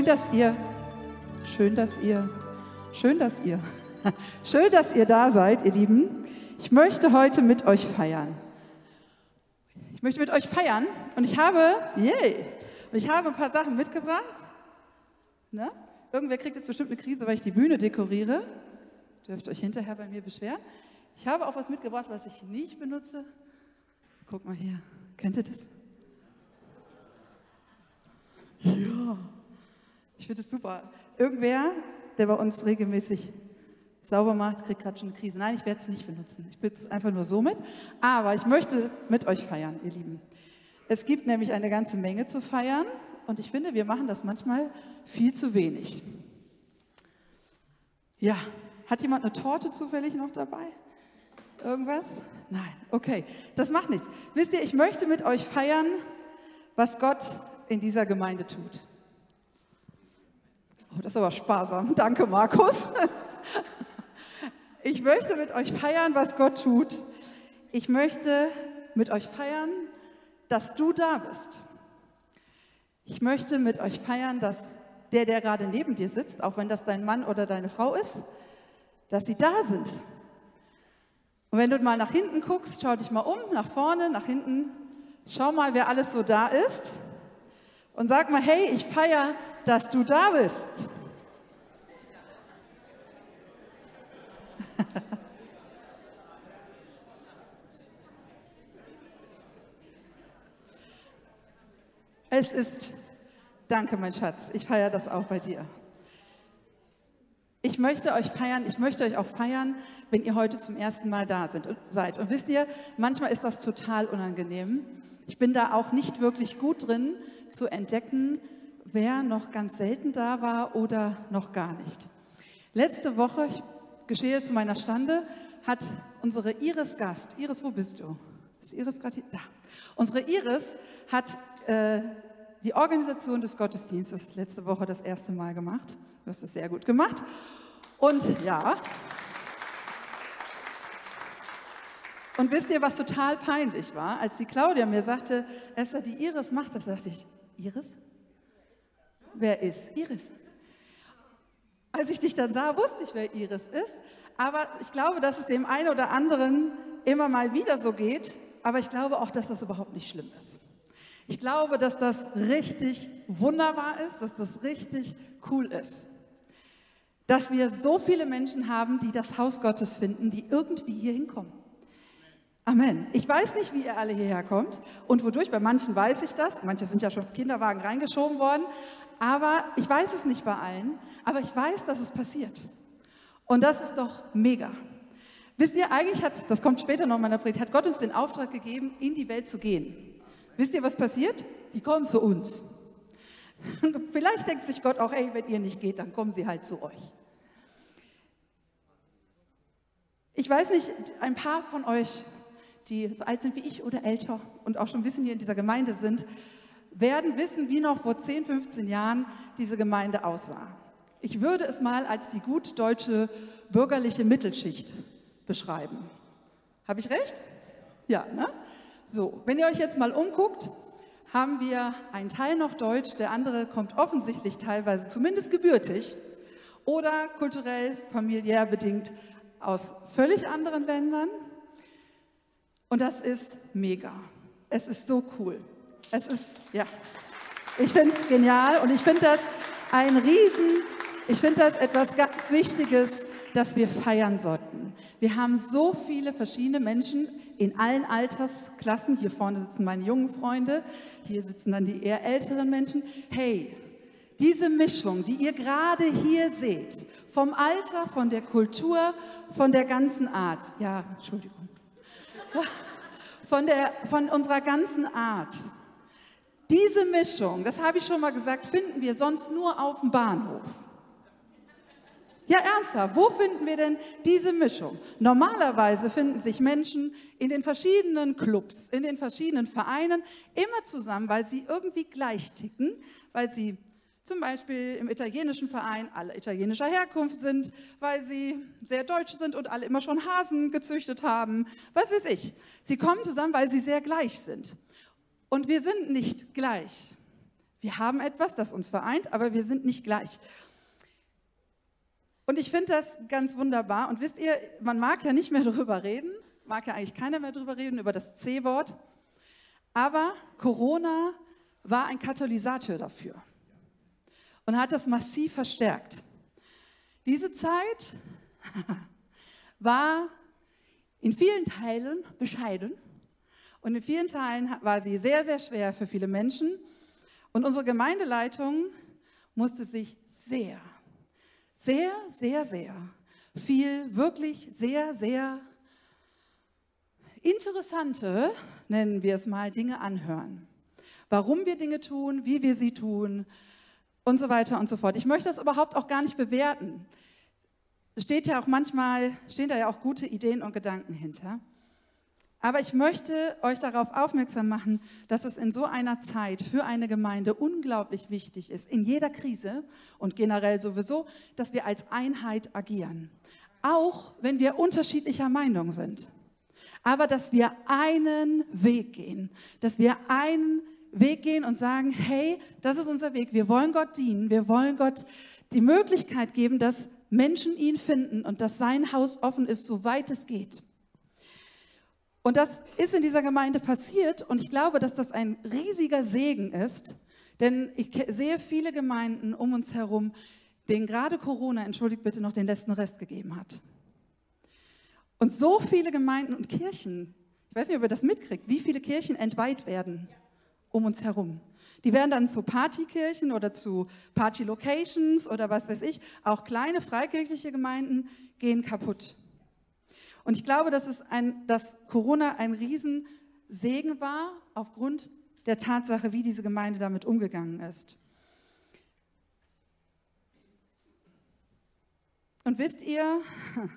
Schön, dass ihr, schön, dass ihr, schön, dass ihr, schön, dass ihr da seid, ihr Lieben. Ich möchte heute mit euch feiern. Ich möchte mit euch feiern und ich habe, yay, und ich habe ein paar Sachen mitgebracht. Ne? Irgendwer kriegt jetzt bestimmt eine Krise, weil ich die Bühne dekoriere. Dürft euch hinterher bei mir beschweren. Ich habe auch was mitgebracht, was ich nicht benutze. Guck mal hier. Kennt ihr das? Ja. Ich finde es super. Irgendwer, der bei uns regelmäßig sauber macht, kriegt gerade schon eine Krise. Nein, ich werde es nicht benutzen. Ich bin es einfach nur so mit. Aber ich möchte mit euch feiern, ihr Lieben. Es gibt nämlich eine ganze Menge zu feiern und ich finde, wir machen das manchmal viel zu wenig. Ja, hat jemand eine Torte zufällig noch dabei? Irgendwas? Nein, okay, das macht nichts. Wisst ihr, ich möchte mit euch feiern, was Gott in dieser Gemeinde tut. Oh, das ist aber sparsam. Danke, Markus. Ich möchte mit euch feiern, was Gott tut. Ich möchte mit euch feiern, dass du da bist. Ich möchte mit euch feiern, dass der, der gerade neben dir sitzt, auch wenn das dein Mann oder deine Frau ist, dass sie da sind. Und wenn du mal nach hinten guckst, schau dich mal um, nach vorne, nach hinten, schau mal, wer alles so da ist und sag mal, hey, ich feiere, dass du da bist. Es ist, danke mein Schatz, ich feiere das auch bei dir. Ich möchte euch feiern, ich möchte euch auch feiern, wenn ihr heute zum ersten Mal da sind, seid. Und wisst ihr, manchmal ist das total unangenehm. Ich bin da auch nicht wirklich gut drin zu entdecken, wer noch ganz selten da war oder noch gar nicht. Letzte Woche, ich geschehe zu meiner Stande, hat unsere Iris Gast, Iris, wo bist du? Ist Iris gerade hier? Da. Unsere Iris hat äh, die Organisation des Gottesdienstes letzte Woche das erste Mal gemacht. Du hast es sehr gut gemacht. Und ja. Und wisst ihr, was total peinlich war? Als die Claudia mir sagte, Esther, die Iris macht das, dachte ich, Iris? Wer ist Iris? Als ich dich dann sah, wusste ich, wer Iris ist. Aber ich glaube, dass es dem einen oder anderen immer mal wieder so geht. Aber ich glaube auch, dass das überhaupt nicht schlimm ist. Ich glaube, dass das richtig wunderbar ist, dass das richtig cool ist. Dass wir so viele Menschen haben, die das Haus Gottes finden, die irgendwie hier hinkommen. Amen. Ich weiß nicht, wie ihr alle hierher kommt und wodurch. Bei manchen weiß ich das. Manche sind ja schon Kinderwagen reingeschoben worden. Aber ich weiß es nicht bei allen. Aber ich weiß, dass es passiert. Und das ist doch mega. Wisst ihr, eigentlich hat, das kommt später noch in meiner Predigt, hat Gott uns den Auftrag gegeben, in die Welt zu gehen. Wisst ihr, was passiert? Die kommen zu uns. Vielleicht denkt sich Gott auch, ey, wenn ihr nicht geht, dann kommen sie halt zu euch. Ich weiß nicht, ein paar von euch, die so alt sind wie ich oder älter und auch schon ein bisschen hier in dieser Gemeinde sind, werden wissen, wie noch vor 10, 15 Jahren diese Gemeinde aussah. Ich würde es mal als die gut deutsche bürgerliche Mittelschicht beschreiben. Habe ich recht? Ja, ne? So, wenn ihr euch jetzt mal umguckt, haben wir einen Teil noch Deutsch, der andere kommt offensichtlich teilweise zumindest gebürtig oder kulturell, familiär bedingt aus völlig anderen Ländern. Und das ist mega. Es ist so cool. Es ist, ja, ich finde es genial und ich finde das ein Riesen, ich finde das etwas ganz Wichtiges, das wir feiern sollten. Wir haben so viele verschiedene Menschen in allen Altersklassen. Hier vorne sitzen meine jungen Freunde, hier sitzen dann die eher älteren Menschen. Hey, diese Mischung, die ihr gerade hier seht, vom Alter, von der Kultur, von der ganzen Art, ja, Entschuldigung, von, der, von unserer ganzen Art, diese Mischung, das habe ich schon mal gesagt, finden wir sonst nur auf dem Bahnhof. Ja, ernsthaft, wo finden wir denn diese Mischung? Normalerweise finden sich Menschen in den verschiedenen Clubs, in den verschiedenen Vereinen immer zusammen, weil sie irgendwie gleich ticken, weil sie zum Beispiel im italienischen Verein alle italienischer Herkunft sind, weil sie sehr deutsch sind und alle immer schon Hasen gezüchtet haben, was weiß ich. Sie kommen zusammen, weil sie sehr gleich sind. Und wir sind nicht gleich. Wir haben etwas, das uns vereint, aber wir sind nicht gleich. Und ich finde das ganz wunderbar. Und wisst ihr, man mag ja nicht mehr darüber reden, mag ja eigentlich keiner mehr darüber reden, über das C-Wort. Aber Corona war ein Katalysator dafür und hat das massiv verstärkt. Diese Zeit war in vielen Teilen bescheiden und in vielen Teilen war sie sehr, sehr schwer für viele Menschen. Und unsere Gemeindeleitung musste sich sehr, sehr, sehr, sehr viel, wirklich sehr, sehr interessante, nennen wir es mal, Dinge anhören. Warum wir Dinge tun, wie wir sie tun und so weiter und so fort. Ich möchte das überhaupt auch gar nicht bewerten. Es steht ja auch manchmal, stehen da ja auch gute Ideen und Gedanken hinter. Aber ich möchte euch darauf aufmerksam machen, dass es in so einer Zeit für eine Gemeinde unglaublich wichtig ist, in jeder Krise und generell sowieso, dass wir als Einheit agieren. Auch wenn wir unterschiedlicher Meinung sind. Aber dass wir einen Weg gehen, dass wir einen Weg gehen und sagen, hey, das ist unser Weg, wir wollen Gott dienen, wir wollen Gott die Möglichkeit geben, dass Menschen ihn finden und dass sein Haus offen ist, soweit es geht. Und das ist in dieser Gemeinde passiert und ich glaube, dass das ein riesiger Segen ist, denn ich sehe viele Gemeinden um uns herum, denen gerade Corona, entschuldigt bitte, noch den letzten Rest gegeben hat. Und so viele Gemeinden und Kirchen, ich weiß nicht, ob ihr das mitkriegt, wie viele Kirchen entweiht werden um uns herum. Die werden dann zu Partykirchen oder zu Party-Locations oder was weiß ich. Auch kleine freikirchliche Gemeinden gehen kaputt. Und ich glaube, dass, es ein, dass Corona ein Riesensegen war aufgrund der Tatsache, wie diese Gemeinde damit umgegangen ist. Und wisst ihr,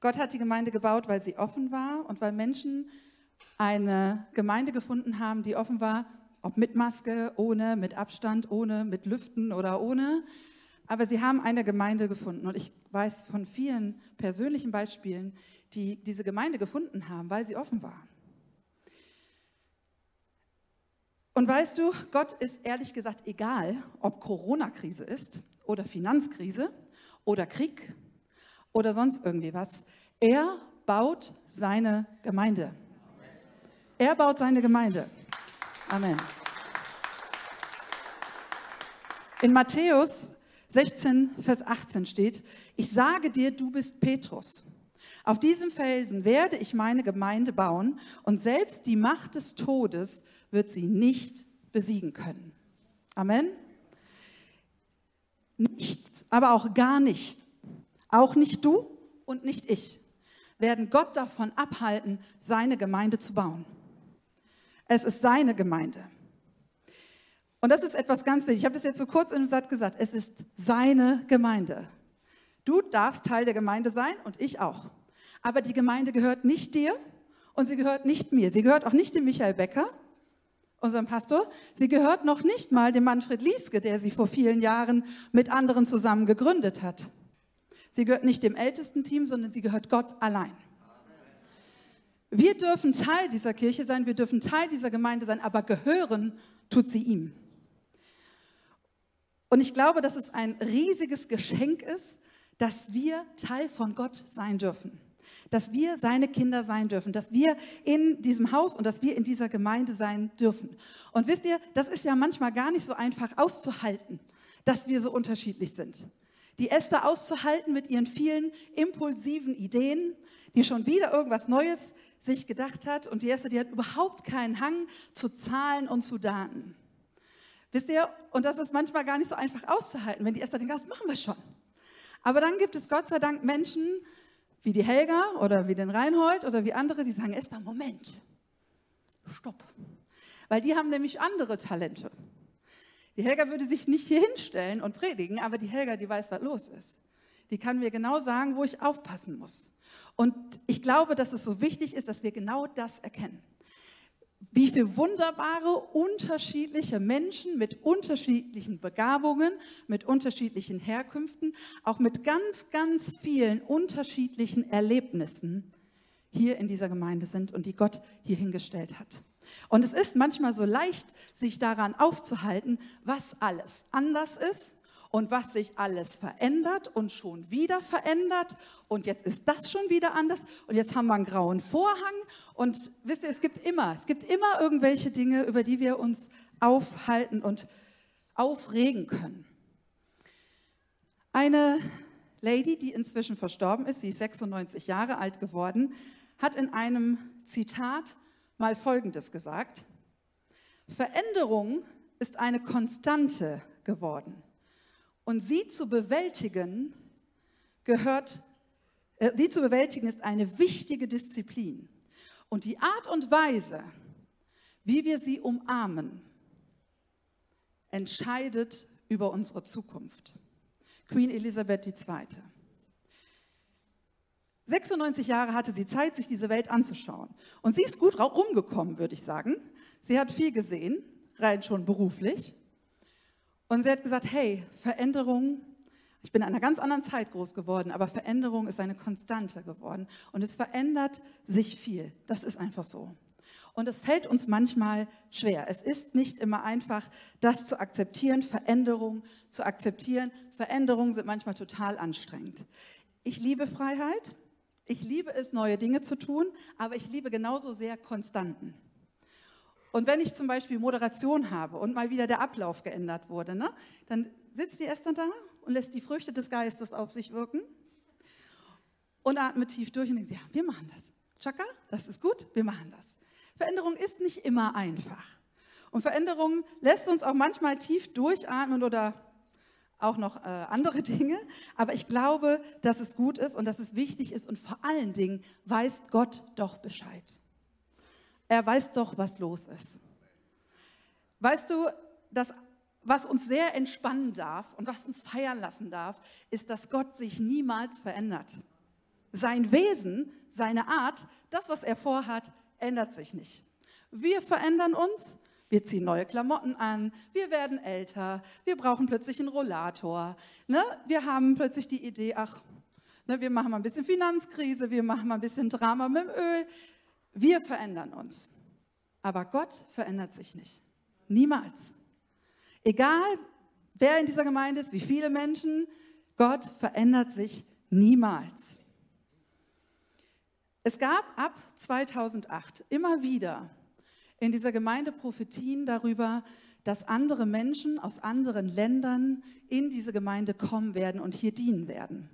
Gott hat die Gemeinde gebaut, weil sie offen war und weil Menschen eine Gemeinde gefunden haben, die offen war, ob mit Maske, ohne, mit Abstand, ohne, mit Lüften oder ohne. Aber sie haben eine Gemeinde gefunden. Und ich weiß von vielen persönlichen Beispielen, die diese Gemeinde gefunden haben, weil sie offen war. Und weißt du, Gott ist ehrlich gesagt egal, ob Corona-Krise ist oder Finanzkrise oder Krieg oder sonst irgendwie was. Er baut seine Gemeinde. Er baut seine Gemeinde. Amen. In Matthäus 16, Vers 18 steht, ich sage dir, du bist Petrus. Auf diesem Felsen werde ich meine Gemeinde bauen und selbst die Macht des Todes wird sie nicht besiegen können. Amen. Nichts, aber auch gar nicht, auch nicht du und nicht ich, werden Gott davon abhalten, seine Gemeinde zu bauen. Es ist seine Gemeinde. Und das ist etwas ganz wichtig. Ich habe das jetzt so kurz im Satz gesagt. Es ist seine Gemeinde. Du darfst Teil der Gemeinde sein und ich auch. Aber die Gemeinde gehört nicht dir und sie gehört nicht mir. Sie gehört auch nicht dem Michael Becker, unserem Pastor. Sie gehört noch nicht mal dem Manfred Lieske, der sie vor vielen Jahren mit anderen zusammen gegründet hat. Sie gehört nicht dem ältesten Team, sondern sie gehört Gott allein. Wir dürfen Teil dieser Kirche sein, wir dürfen Teil dieser Gemeinde sein, aber gehören tut sie ihm. Und ich glaube, dass es ein riesiges Geschenk ist, dass wir Teil von Gott sein dürfen, dass wir seine Kinder sein dürfen, dass wir in diesem Haus und dass wir in dieser Gemeinde sein dürfen. Und wisst ihr, das ist ja manchmal gar nicht so einfach auszuhalten, dass wir so unterschiedlich sind. Die Esther auszuhalten mit ihren vielen impulsiven Ideen, die schon wieder irgendwas Neues sich gedacht hat. Und die Esther, die hat überhaupt keinen Hang zu Zahlen und zu Daten. Wisst ihr, und das ist manchmal gar nicht so einfach auszuhalten, wenn die Esther denkt, das machen wir schon. Aber dann gibt es Gott sei Dank Menschen wie die Helga oder wie den Reinhold oder wie andere, die sagen, Esther, Moment, stopp. Weil die haben nämlich andere Talente. Die Helga würde sich nicht hier hinstellen und predigen, aber die Helga, die weiß, was los ist. Die kann mir genau sagen, wo ich aufpassen muss. Und ich glaube, dass es so wichtig ist, dass wir genau das erkennen. Wie viele wunderbare, unterschiedliche Menschen mit unterschiedlichen Begabungen, mit unterschiedlichen Herkünften, auch mit ganz, ganz vielen unterschiedlichen Erlebnissen hier in dieser Gemeinde sind und die Gott hier hingestellt hat. Und es ist manchmal so leicht, sich daran aufzuhalten, was alles anders ist und was sich alles verändert und schon wieder verändert und jetzt ist das schon wieder anders und jetzt haben wir einen grauen Vorhang und wisst ihr, es gibt immer, es gibt immer irgendwelche Dinge, über die wir uns aufhalten und aufregen können. Eine Lady, die inzwischen verstorben ist, sie ist 96 Jahre alt geworden, hat in einem Zitat mal Folgendes gesagt. Veränderung ist eine Konstante geworden. Und sie zu bewältigen gehört, äh, sie zu bewältigen ist eine wichtige Disziplin. Und die Art und Weise, wie wir sie umarmen, entscheidet über unsere Zukunft. Queen Elisabeth II. 96 Jahre hatte sie Zeit, sich diese Welt anzuschauen. Und sie ist gut rumgekommen, würde ich sagen. Sie hat viel gesehen, rein schon beruflich. Und sie hat gesagt, hey, Veränderung, ich bin in einer ganz anderen Zeit groß geworden, aber Veränderung ist eine Konstante geworden. Und es verändert sich viel. Das ist einfach so. Und es fällt uns manchmal schwer. Es ist nicht immer einfach, das zu akzeptieren, Veränderung zu akzeptieren. Veränderungen sind manchmal total anstrengend. Ich liebe Freiheit. Ich liebe es, neue Dinge zu tun, aber ich liebe genauso sehr Konstanten. Und wenn ich zum Beispiel Moderation habe und mal wieder der Ablauf geändert wurde, ne, dann sitzt die Esther da und lässt die Früchte des Geistes auf sich wirken und atmet tief durch und denkt, ja, wir machen das. Chaka, das ist gut, wir machen das. Veränderung ist nicht immer einfach. Und Veränderung lässt uns auch manchmal tief durchatmen oder auch noch äh, andere Dinge. Aber ich glaube, dass es gut ist und dass es wichtig ist und vor allen Dingen weiß Gott doch Bescheid. Er weiß doch, was los ist. Weißt du, dass, was uns sehr entspannen darf und was uns feiern lassen darf, ist, dass Gott sich niemals verändert. Sein Wesen, seine Art, das, was er vorhat, ändert sich nicht. Wir verändern uns, wir ziehen neue Klamotten an, wir werden älter, wir brauchen plötzlich einen Rollator. Ne? Wir haben plötzlich die Idee, ach, ne, wir machen mal ein bisschen Finanzkrise, wir machen mal ein bisschen Drama mit dem Öl. Wir verändern uns. Aber Gott verändert sich nicht. Niemals. Egal, wer in dieser Gemeinde ist, wie viele Menschen, Gott verändert sich niemals. Es gab ab 2008 immer wieder in dieser Gemeinde Prophetien darüber, dass andere Menschen aus anderen Ländern in diese Gemeinde kommen werden und hier dienen werden.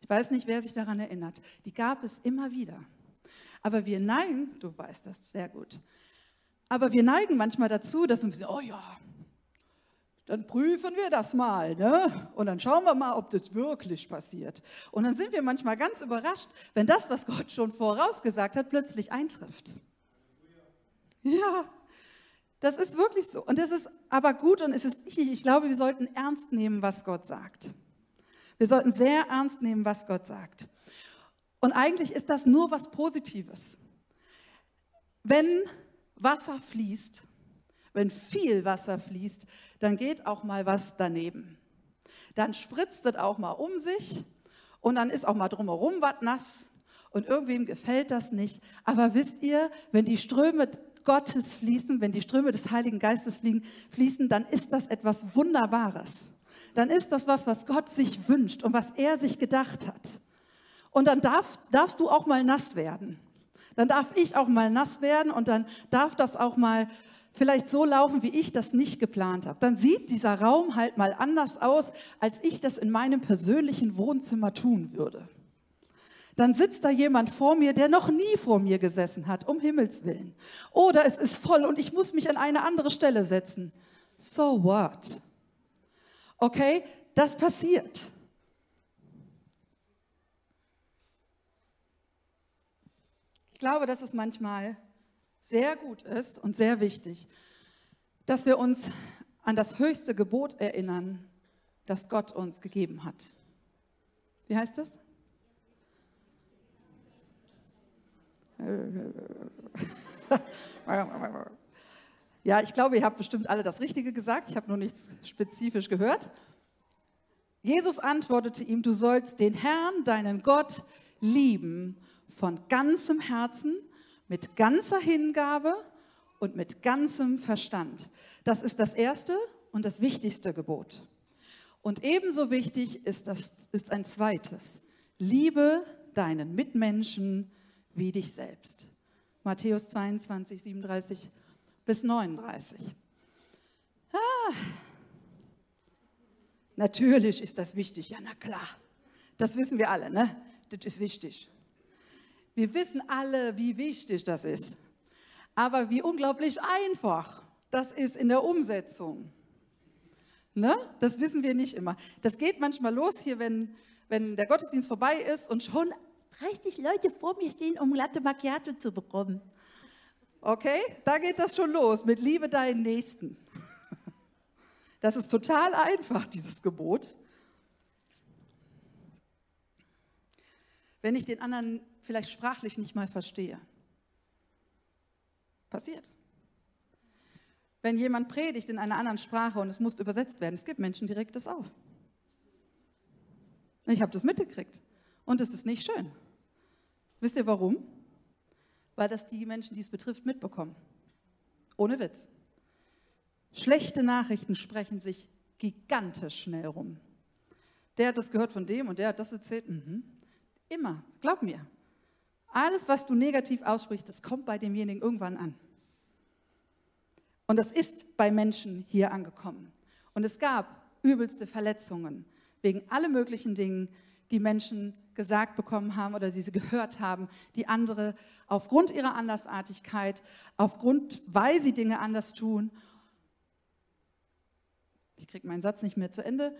Ich weiß nicht, wer sich daran erinnert. Die gab es immer wieder. Aber wir neigen, du weißt das sehr gut, aber wir neigen manchmal dazu, dass wir sagen, oh ja, dann prüfen wir das mal, ne? Und dann schauen wir mal, ob das wirklich passiert. Und dann sind wir manchmal ganz überrascht, wenn das, was Gott schon vorausgesagt hat, plötzlich eintrifft. Ja, das ist wirklich so. Und das ist aber gut und es ist wichtig. Ich glaube, wir sollten ernst nehmen, was Gott sagt. Wir sollten sehr ernst nehmen, was Gott sagt. Und eigentlich ist das nur was Positives. Wenn Wasser fließt, wenn viel Wasser fließt, dann geht auch mal was daneben. Dann spritzt es auch mal um sich und dann ist auch mal drumherum was nass und irgendwem gefällt das nicht. Aber wisst ihr, wenn die Ströme Gottes fließen, wenn die Ströme des Heiligen Geistes fließen, dann ist das etwas Wunderbares. Dann ist das was, was Gott sich wünscht und was er sich gedacht hat. Und dann darf, darfst du auch mal nass werden. Dann darf ich auch mal nass werden und dann darf das auch mal vielleicht so laufen, wie ich das nicht geplant habe. Dann sieht dieser Raum halt mal anders aus, als ich das in meinem persönlichen Wohnzimmer tun würde. Dann sitzt da jemand vor mir, der noch nie vor mir gesessen hat, um Himmels willen. Oder es ist voll und ich muss mich an eine andere Stelle setzen. So what? Okay, das passiert. Glaube, dass es manchmal sehr gut ist und sehr wichtig, dass wir uns an das höchste Gebot erinnern, das Gott uns gegeben hat. Wie heißt das? Ja, ich glaube, ihr habt bestimmt alle das Richtige gesagt. Ich habe nur nichts spezifisch gehört. Jesus antwortete ihm, du sollst den Herrn, deinen Gott, lieben von ganzem Herzen, mit ganzer Hingabe und mit ganzem Verstand. Das ist das erste und das wichtigste Gebot. Und ebenso wichtig ist, das, ist ein zweites. Liebe deinen Mitmenschen wie dich selbst. Matthäus 22, 37 bis 39. Ah, natürlich ist das wichtig, ja, na klar. Das wissen wir alle, ne? Das ist wichtig. Wir wissen alle, wie wichtig das ist. Aber wie unglaublich einfach das ist in der Umsetzung. Ne? Das wissen wir nicht immer. Das geht manchmal los hier, wenn, wenn der Gottesdienst vorbei ist und schon 30 Leute vor mir stehen, um Latte Macchiato zu bekommen. Okay, da geht das schon los mit Liebe deinen Nächsten. Das ist total einfach, dieses Gebot. Wenn ich den anderen vielleicht sprachlich nicht mal verstehe. Passiert. Wenn jemand predigt in einer anderen Sprache und es muss übersetzt werden, es gibt Menschen, die regt es auf. Ich habe das mitgekriegt und es ist nicht schön. Wisst ihr warum? Weil das die Menschen, die es betrifft, mitbekommen. Ohne Witz. Schlechte Nachrichten sprechen sich gigantisch schnell rum. Der hat das gehört von dem und der hat das erzählt. Mhm. Immer, glaub mir. Alles, was du negativ aussprichst, das kommt bei demjenigen irgendwann an. Und das ist bei Menschen hier angekommen. Und es gab übelste Verletzungen wegen alle möglichen Dingen, die Menschen gesagt bekommen haben oder die sie gehört haben, die andere aufgrund ihrer Andersartigkeit, aufgrund, weil sie Dinge anders tun, ich kriege meinen Satz nicht mehr zu Ende,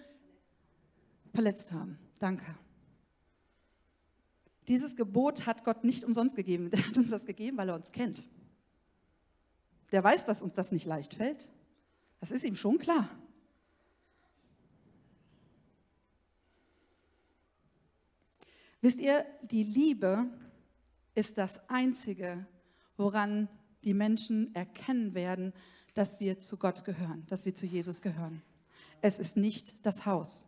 verletzt haben. Danke. Dieses Gebot hat Gott nicht umsonst gegeben. Der hat uns das gegeben, weil er uns kennt. Der weiß, dass uns das nicht leicht fällt. Das ist ihm schon klar. Wisst ihr, die Liebe ist das Einzige, woran die Menschen erkennen werden, dass wir zu Gott gehören, dass wir zu Jesus gehören. Es ist nicht das Haus.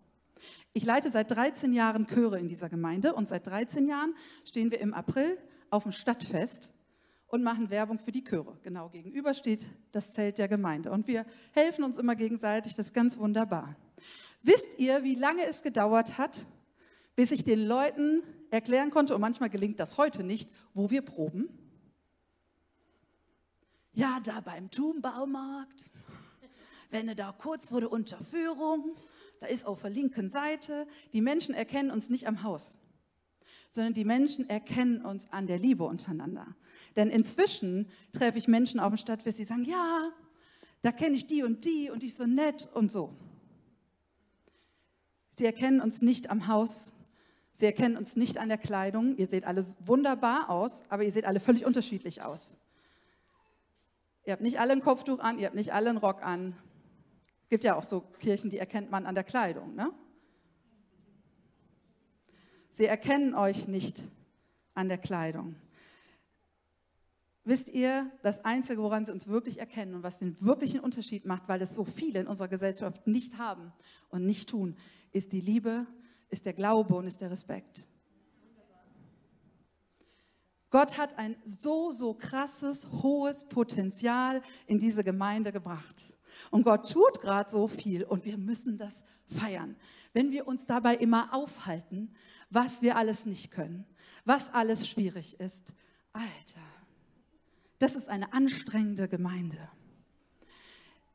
Ich leite seit 13 Jahren Chöre in dieser Gemeinde und seit 13 Jahren stehen wir im April auf dem Stadtfest und machen Werbung für die Chöre. Genau gegenüber steht das Zelt der Gemeinde. Und wir helfen uns immer gegenseitig, das ist ganz wunderbar. Wisst ihr, wie lange es gedauert hat, bis ich den Leuten erklären konnte, und manchmal gelingt das heute nicht, wo wir proben? Ja, da beim Thumbaumarkt, wenn du da kurz vor der Unterführung, da ist auf der linken Seite, die Menschen erkennen uns nicht am Haus, sondern die Menschen erkennen uns an der Liebe untereinander. Denn inzwischen treffe ich Menschen auf dem Stadtfest, die sagen, ja, da kenne ich die und die und die ist so nett und so. Sie erkennen uns nicht am Haus, sie erkennen uns nicht an der Kleidung. Ihr seht alle wunderbar aus, aber ihr seht alle völlig unterschiedlich aus. Ihr habt nicht alle ein Kopftuch an, ihr habt nicht alle einen Rock an. Es gibt ja auch so Kirchen, die erkennt man an der Kleidung. Ne? Sie erkennen euch nicht an der Kleidung. Wisst ihr, das Einzige, woran sie uns wirklich erkennen und was den wirklichen Unterschied macht, weil es so viele in unserer Gesellschaft nicht haben und nicht tun, ist die Liebe, ist der Glaube und ist der Respekt. Gott hat ein so, so krasses, hohes Potenzial in diese Gemeinde gebracht. Und Gott tut gerade so viel und wir müssen das feiern. Wenn wir uns dabei immer aufhalten, was wir alles nicht können, was alles schwierig ist, Alter, das ist eine anstrengende Gemeinde.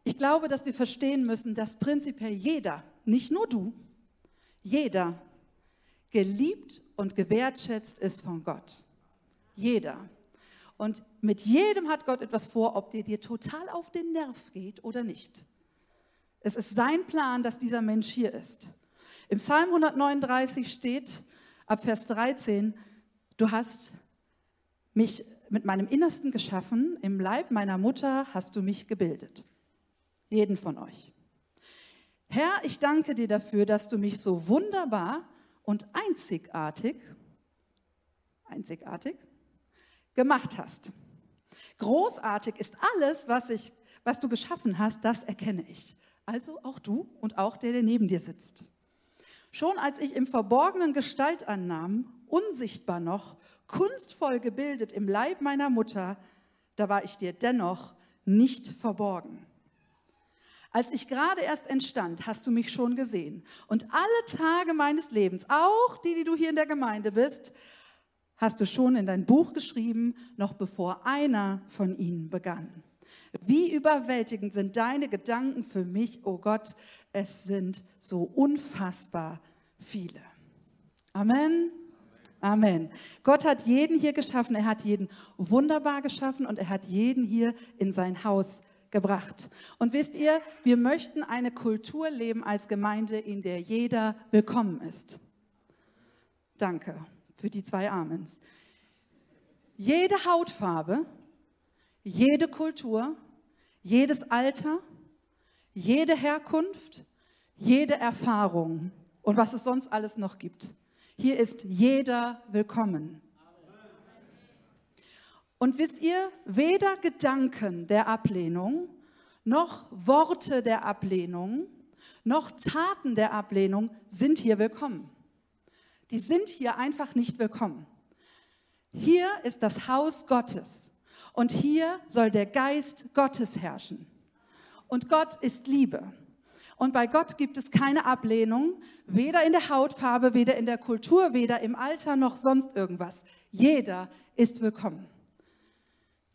Ich glaube, dass wir verstehen müssen, dass prinzipiell jeder, nicht nur du, jeder geliebt und gewertschätzt ist von Gott. Jeder. Und mit jedem hat Gott etwas vor, ob der dir total auf den Nerv geht oder nicht. Es ist sein Plan, dass dieser Mensch hier ist. Im Psalm 139 steht ab Vers 13, du hast mich mit meinem Innersten geschaffen, im Leib meiner Mutter hast du mich gebildet. Jeden von euch. Herr, ich danke dir dafür, dass du mich so wunderbar und einzigartig, einzigartig gemacht hast. Großartig ist alles, was, ich, was du geschaffen hast, das erkenne ich. Also auch du und auch der, der neben dir sitzt. Schon als ich im Verborgenen Gestalt annahm, unsichtbar noch, kunstvoll gebildet im Leib meiner Mutter, da war ich dir dennoch nicht verborgen. Als ich gerade erst entstand, hast du mich schon gesehen. Und alle Tage meines Lebens, auch die, die du hier in der Gemeinde bist, hast du schon in dein Buch geschrieben, noch bevor einer von ihnen begann. Wie überwältigend sind deine Gedanken für mich, oh Gott, es sind so unfassbar viele. Amen. Amen. Gott hat jeden hier geschaffen, er hat jeden wunderbar geschaffen und er hat jeden hier in sein Haus gebracht. Und wisst ihr, wir möchten eine Kultur leben als Gemeinde, in der jeder willkommen ist. Danke für die zwei Amens. Jede Hautfarbe, jede Kultur, jedes Alter, jede Herkunft, jede Erfahrung und was es sonst alles noch gibt. Hier ist jeder willkommen. Und wisst ihr, weder Gedanken der Ablehnung, noch Worte der Ablehnung, noch Taten der Ablehnung sind hier willkommen. Die sind hier einfach nicht willkommen. Hier ist das Haus Gottes und hier soll der Geist Gottes herrschen. Und Gott ist Liebe. Und bei Gott gibt es keine Ablehnung, weder in der Hautfarbe, weder in der Kultur, weder im Alter noch sonst irgendwas. Jeder ist willkommen.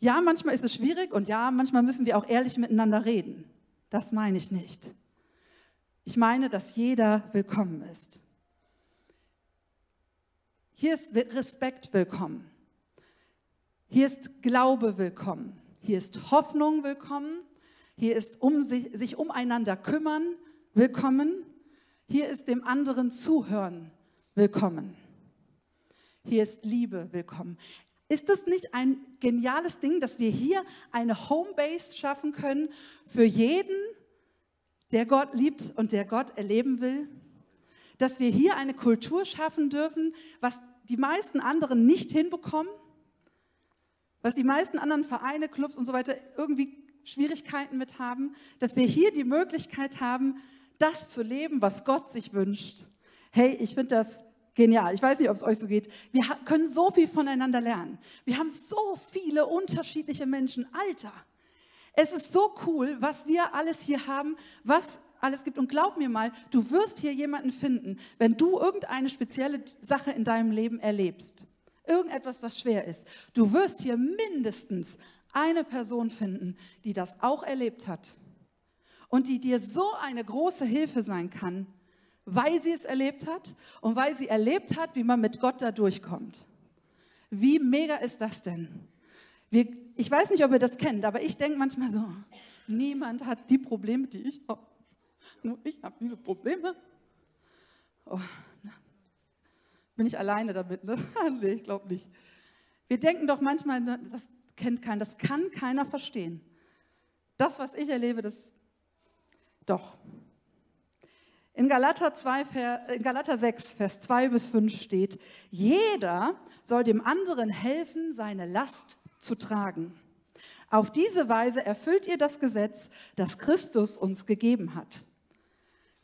Ja, manchmal ist es schwierig und ja, manchmal müssen wir auch ehrlich miteinander reden. Das meine ich nicht. Ich meine, dass jeder willkommen ist. Hier ist Respekt willkommen. Hier ist Glaube willkommen. Hier ist Hoffnung willkommen. Hier ist um sich, sich umeinander kümmern, willkommen. Hier ist dem anderen zuhören, willkommen. Hier ist Liebe, willkommen. Ist das nicht ein geniales Ding, dass wir hier eine Homebase schaffen können für jeden, der Gott liebt und der Gott erleben will? Dass wir hier eine Kultur schaffen dürfen, was die meisten anderen nicht hinbekommen? Was die meisten anderen Vereine, Clubs und so weiter irgendwie Schwierigkeiten mit haben, dass wir hier die Möglichkeit haben, das zu leben, was Gott sich wünscht. Hey, ich finde das genial. Ich weiß nicht, ob es euch so geht. Wir können so viel voneinander lernen. Wir haben so viele unterschiedliche Menschen. Alter, es ist so cool, was wir alles hier haben, was alles gibt. Und glaub mir mal, du wirst hier jemanden finden, wenn du irgendeine spezielle Sache in deinem Leben erlebst. Irgendetwas, was schwer ist. Du wirst hier mindestens eine Person finden, die das auch erlebt hat und die dir so eine große Hilfe sein kann, weil sie es erlebt hat und weil sie erlebt hat, wie man mit Gott da durchkommt. Wie mega ist das denn? Wir, ich weiß nicht, ob ihr das kennt, aber ich denke manchmal so, niemand hat die Probleme, die ich habe. Nur ich habe diese Probleme. Oh, bin ich alleine damit? Ne? nee, ich glaube nicht. Wir denken doch manchmal, das kennt keiner, das kann keiner verstehen. Das, was ich erlebe, das doch. In Galater, 2, in Galater 6, Vers 2 bis 5 steht, jeder soll dem anderen helfen, seine Last zu tragen. Auf diese Weise erfüllt ihr das Gesetz, das Christus uns gegeben hat.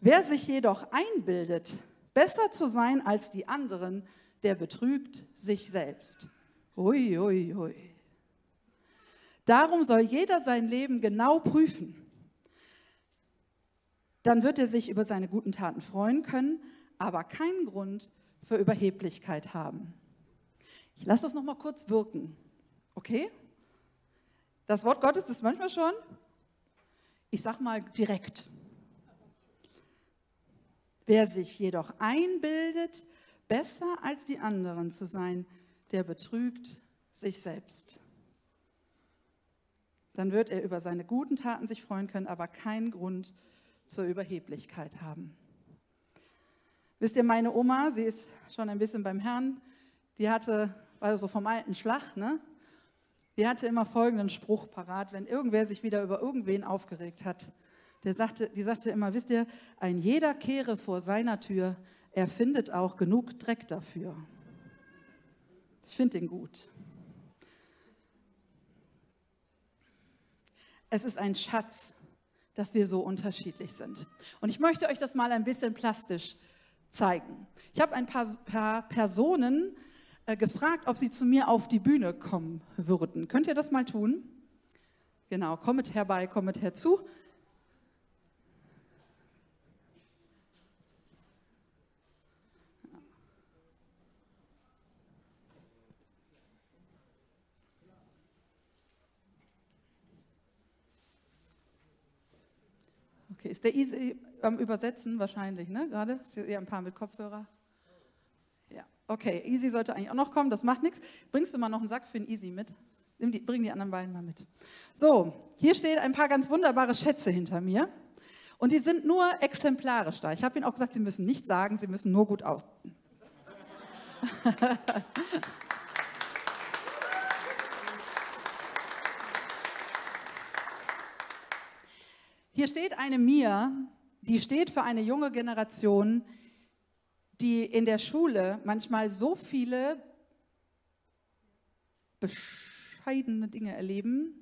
Wer sich jedoch einbildet, besser zu sein als die anderen, der betrügt sich selbst. Ui, ui, ui. Darum soll jeder sein Leben genau prüfen. Dann wird er sich über seine guten Taten freuen können, aber keinen Grund für Überheblichkeit haben. Ich lasse das noch mal kurz wirken. Okay? Das Wort Gottes ist manchmal schon, ich sag mal direkt. Wer sich jedoch einbildet, besser als die anderen zu sein, der betrügt sich selbst dann wird er über seine guten Taten sich freuen können, aber keinen Grund zur Überheblichkeit haben. Wisst ihr, meine Oma, sie ist schon ein bisschen beim Herrn, die hatte, war so vom alten Schlag, ne? Die hatte immer folgenden Spruch parat, wenn irgendwer sich wieder über irgendwen aufgeregt hat. Der sagte, die sagte immer, wisst ihr, ein jeder kehre vor seiner Tür, er findet auch genug Dreck dafür. Ich finde den gut. Es ist ein Schatz, dass wir so unterschiedlich sind. Und ich möchte euch das mal ein bisschen plastisch zeigen. Ich habe ein paar, paar Personen äh, gefragt, ob sie zu mir auf die Bühne kommen würden. Könnt ihr das mal tun? Genau, kommet herbei, kommet herzu. Ist der Easy am Übersetzen wahrscheinlich, ne? Gerade? Ist hier ein paar mit Kopfhörer. Ja, okay. Easy sollte eigentlich auch noch kommen, das macht nichts. Bringst du mal noch einen Sack für ein Easy mit? Die, bring die anderen beiden mal mit. So, hier stehen ein paar ganz wunderbare Schätze hinter mir. Und die sind nur exemplarisch da. Ich habe Ihnen auch gesagt, Sie müssen nichts sagen, Sie müssen nur gut aussehen. Hier steht eine Mir, die steht für eine junge Generation, die in der Schule manchmal so viele bescheidene Dinge erleben,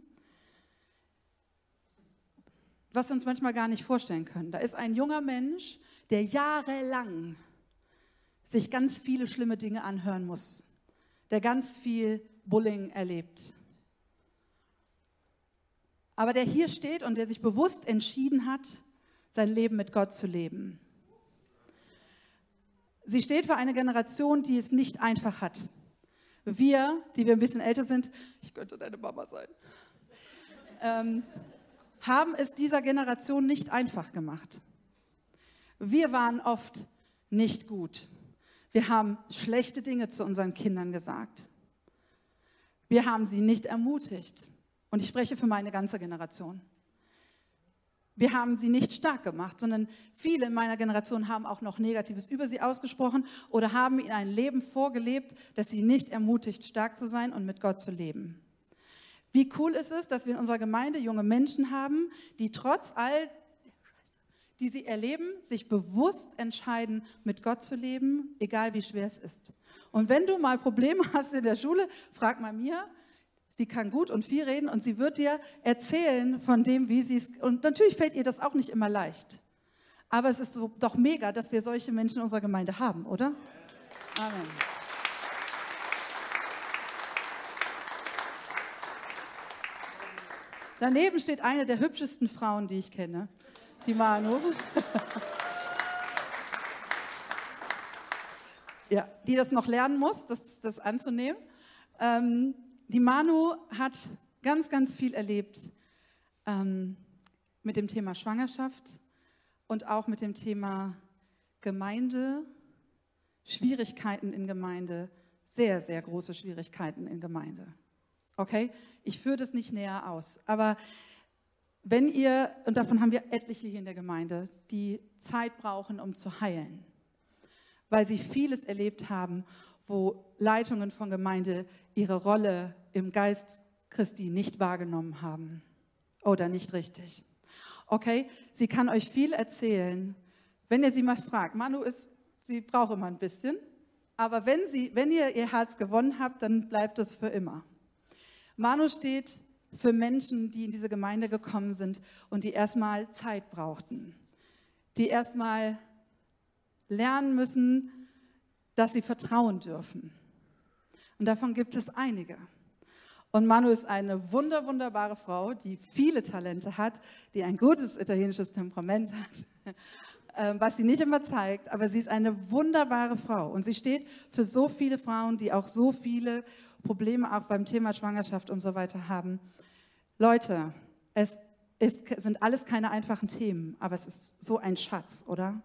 was wir uns manchmal gar nicht vorstellen können. Da ist ein junger Mensch, der jahrelang sich ganz viele schlimme Dinge anhören muss, der ganz viel Bullying erlebt aber der hier steht und der sich bewusst entschieden hat, sein Leben mit Gott zu leben. Sie steht für eine Generation, die es nicht einfach hat. Wir, die wir ein bisschen älter sind, ich könnte deine Mama sein, ähm, haben es dieser Generation nicht einfach gemacht. Wir waren oft nicht gut. Wir haben schlechte Dinge zu unseren Kindern gesagt. Wir haben sie nicht ermutigt. Und ich spreche für meine ganze Generation. Wir haben sie nicht stark gemacht, sondern viele in meiner Generation haben auch noch Negatives über sie ausgesprochen oder haben ihnen ein Leben vorgelebt, das sie nicht ermutigt, stark zu sein und mit Gott zu leben. Wie cool ist es, dass wir in unserer Gemeinde junge Menschen haben, die trotz all die sie erleben, sich bewusst entscheiden, mit Gott zu leben, egal wie schwer es ist. Und wenn du mal Probleme hast in der Schule, frag mal mir, Sie kann gut und viel reden und sie wird dir erzählen von dem, wie sie es. Und natürlich fällt ihr das auch nicht immer leicht. Aber es ist so, doch mega, dass wir solche Menschen in unserer Gemeinde haben, oder? Amen. Daneben steht eine der hübschesten Frauen, die ich kenne, die Manu. ja, die das noch lernen muss, das, das anzunehmen. Ähm, die Manu hat ganz, ganz viel erlebt ähm, mit dem Thema Schwangerschaft und auch mit dem Thema Gemeinde, Schwierigkeiten in Gemeinde, sehr, sehr große Schwierigkeiten in Gemeinde. Okay, ich führe das nicht näher aus, aber wenn ihr, und davon haben wir etliche hier in der Gemeinde, die Zeit brauchen, um zu heilen, weil sie vieles erlebt haben wo Leitungen von Gemeinde ihre Rolle im Geist Christi nicht wahrgenommen haben oder nicht richtig. Okay, sie kann euch viel erzählen. Wenn ihr sie mal fragt, Manu ist, sie braucht immer ein bisschen, aber wenn, sie, wenn ihr ihr Herz gewonnen habt, dann bleibt es für immer. Manu steht für Menschen, die in diese Gemeinde gekommen sind und die erstmal Zeit brauchten, die erstmal lernen müssen, dass sie vertrauen dürfen. Und davon gibt es einige. Und Manu ist eine wunder, wunderbare Frau, die viele Talente hat, die ein gutes italienisches Temperament hat, ähm, was sie nicht immer zeigt, aber sie ist eine wunderbare Frau. Und sie steht für so viele Frauen, die auch so viele Probleme auch beim Thema Schwangerschaft und so weiter haben. Leute, es ist, sind alles keine einfachen Themen, aber es ist so ein Schatz, oder?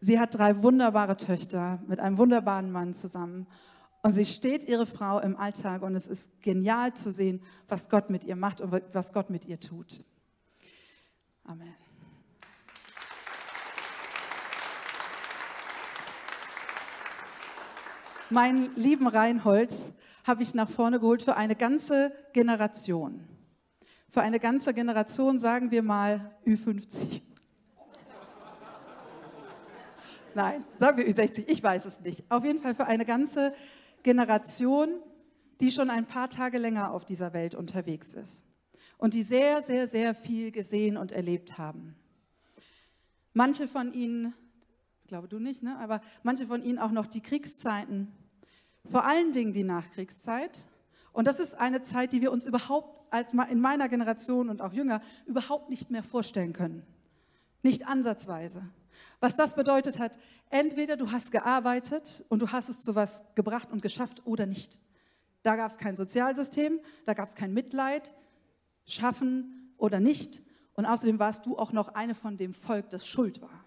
Sie hat drei wunderbare Töchter mit einem wunderbaren Mann zusammen. Und sie steht ihre Frau im Alltag und es ist genial zu sehen, was Gott mit ihr macht und was Gott mit ihr tut. Amen. Meinen lieben Reinhold habe ich nach vorne geholt für eine ganze Generation. Für eine ganze Generation, sagen wir mal Ü50. Nein, sagen wir Ü60, ich weiß es nicht. Auf jeden Fall für eine ganze Generation, die schon ein paar Tage länger auf dieser Welt unterwegs ist und die sehr, sehr, sehr viel gesehen und erlebt haben. Manche von ihnen, ich glaube du nicht, ne? aber manche von ihnen auch noch die Kriegszeiten, vor allen Dingen die Nachkriegszeit. Und das ist eine Zeit, die wir uns überhaupt als in meiner Generation und auch jünger überhaupt nicht mehr vorstellen können. Nicht ansatzweise. Was das bedeutet hat, entweder du hast gearbeitet und du hast es zu was gebracht und geschafft oder nicht. Da gab es kein Sozialsystem, da gab es kein Mitleid, schaffen oder nicht. Und außerdem warst du auch noch eine von dem Volk, das schuld war.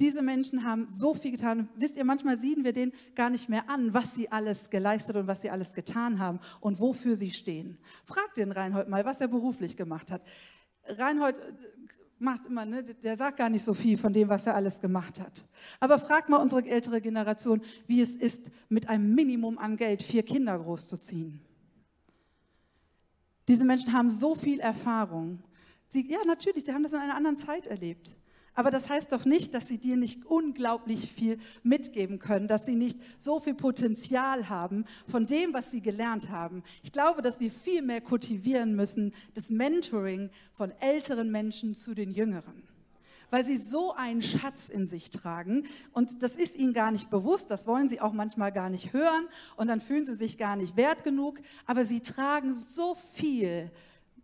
Diese Menschen haben so viel getan. Wisst ihr, manchmal sehen wir denen gar nicht mehr an, was sie alles geleistet und was sie alles getan haben und wofür sie stehen. Fragt den Reinhold mal, was er beruflich gemacht hat. Reinhold macht immer, ne, der sagt gar nicht so viel von dem, was er alles gemacht hat. Aber fragt mal unsere ältere Generation, wie es ist, mit einem Minimum an Geld vier Kinder großzuziehen. Diese Menschen haben so viel Erfahrung. Sie, ja, natürlich, sie haben das in einer anderen Zeit erlebt. Aber das heißt doch nicht, dass sie dir nicht unglaublich viel mitgeben können, dass sie nicht so viel Potenzial haben von dem, was sie gelernt haben. Ich glaube, dass wir viel mehr kultivieren müssen, das Mentoring von älteren Menschen zu den Jüngeren weil sie so einen Schatz in sich tragen und das ist ihnen gar nicht bewusst, das wollen sie auch manchmal gar nicht hören und dann fühlen sie sich gar nicht wert genug, aber sie tragen so viel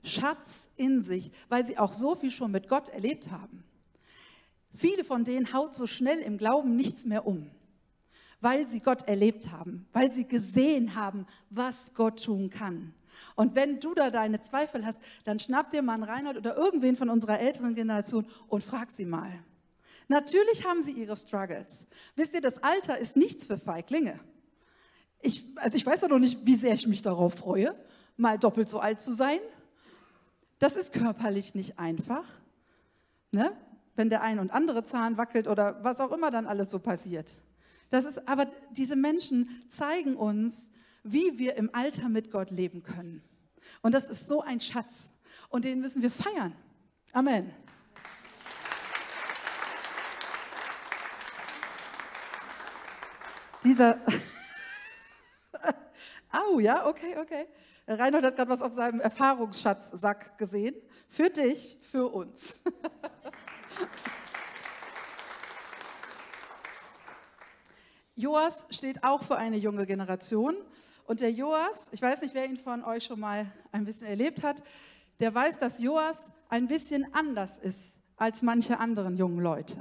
Schatz in sich, weil sie auch so viel schon mit Gott erlebt haben. Viele von denen haut so schnell im Glauben nichts mehr um, weil sie Gott erlebt haben, weil sie gesehen haben, was Gott tun kann. Und wenn du da deine Zweifel hast, dann schnapp dir mal einen Reinhard oder irgendwen von unserer älteren Generation und frag sie mal. Natürlich haben sie ihre Struggles. Wisst ihr, das Alter ist nichts für Feiglinge. Ich, also ich weiß ja noch nicht, wie sehr ich mich darauf freue, mal doppelt so alt zu sein. Das ist körperlich nicht einfach. Ne? Wenn der ein und andere Zahn wackelt oder was auch immer dann alles so passiert. Das ist, aber diese Menschen zeigen uns, wie wir im Alter mit Gott leben können. Und das ist so ein Schatz. Und den müssen wir feiern. Amen. Dieser. Au, ja, okay, okay. Reinhold hat gerade was auf seinem Erfahrungsschatzsack gesehen. Für dich, für uns. Joas steht auch für eine junge Generation. Und der Joas, ich weiß nicht, wer ihn von euch schon mal ein bisschen erlebt hat, der weiß, dass Joas ein bisschen anders ist als manche anderen jungen Leute.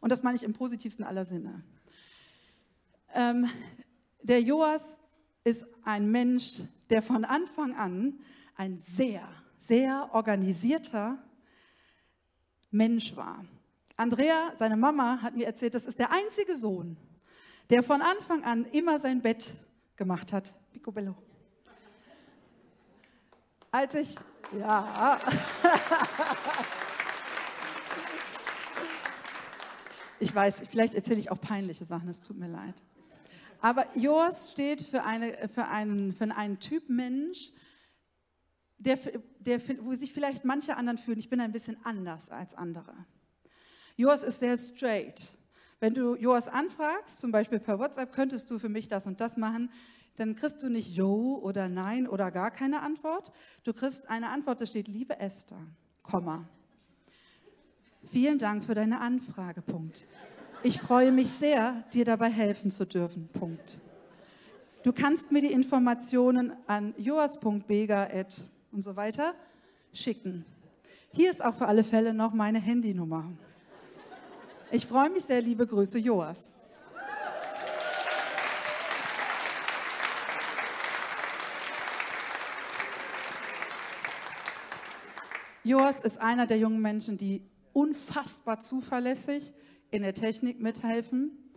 Und das meine ich im positivsten aller Sinne. Ähm, der Joas ist ein Mensch, der von Anfang an ein sehr, sehr organisierter Mensch war. Andrea, seine Mama, hat mir erzählt, das ist der einzige Sohn, der von Anfang an immer sein Bett gemacht hat. Picobello. Als ich, ja. ich weiß, vielleicht erzähle ich auch peinliche Sachen, es tut mir leid. Aber Joas steht für, eine, für, einen, für einen Typ Mensch, der, der, wo sich vielleicht manche anderen fühlen, ich bin ein bisschen anders als andere. Joas ist sehr straight. Wenn du Joas anfragst, zum Beispiel per WhatsApp, könntest du für mich das und das machen, dann kriegst du nicht Jo oder Nein oder gar keine Antwort. Du kriegst eine Antwort, da steht, liebe Esther, Komma. Vielen Dank für deine Anfrage, Punkt. Ich freue mich sehr, dir dabei helfen zu dürfen, Punkt. Du kannst mir die Informationen an joas.bega und so weiter schicken. Hier ist auch für alle Fälle noch meine Handynummer. Ich freue mich sehr, liebe Grüße, Joas. Joas ist einer der jungen Menschen, die unfassbar zuverlässig in der Technik mithelfen.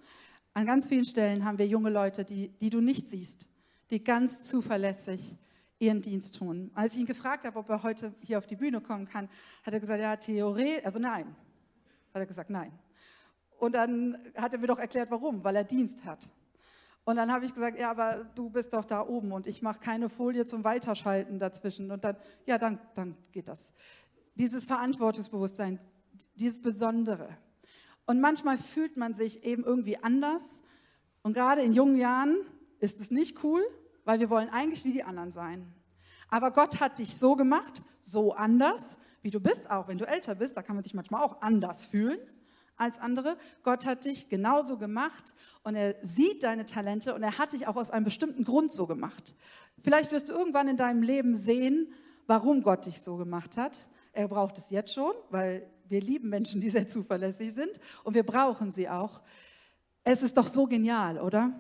An ganz vielen Stellen haben wir junge Leute, die, die du nicht siehst, die ganz zuverlässig ihren Dienst tun. Als ich ihn gefragt habe, ob er heute hier auf die Bühne kommen kann, hat er gesagt, ja, Theorie, also nein. Hat er gesagt, nein. Und dann hat er mir doch erklärt, warum, weil er Dienst hat. Und dann habe ich gesagt, ja, aber du bist doch da oben und ich mache keine Folie zum Weiterschalten dazwischen. Und dann, ja, dann, dann geht das. Dieses Verantwortungsbewusstsein, dieses Besondere. Und manchmal fühlt man sich eben irgendwie anders. Und gerade in jungen Jahren ist es nicht cool, weil wir wollen eigentlich wie die anderen sein. Aber Gott hat dich so gemacht, so anders, wie du bist, auch wenn du älter bist, da kann man sich manchmal auch anders fühlen. als andere. Gott hat dich genauso gemacht und er sieht deine Talente und er hat dich auch aus einem bestimmten Grund so gemacht. Vielleicht wirst du irgendwann in deinem Leben sehen, warum Gott dich so gemacht hat. Er braucht es jetzt schon, weil wir lieben Menschen, die sehr zuverlässig sind und wir brauchen sie auch. Es ist doch so genial, oder?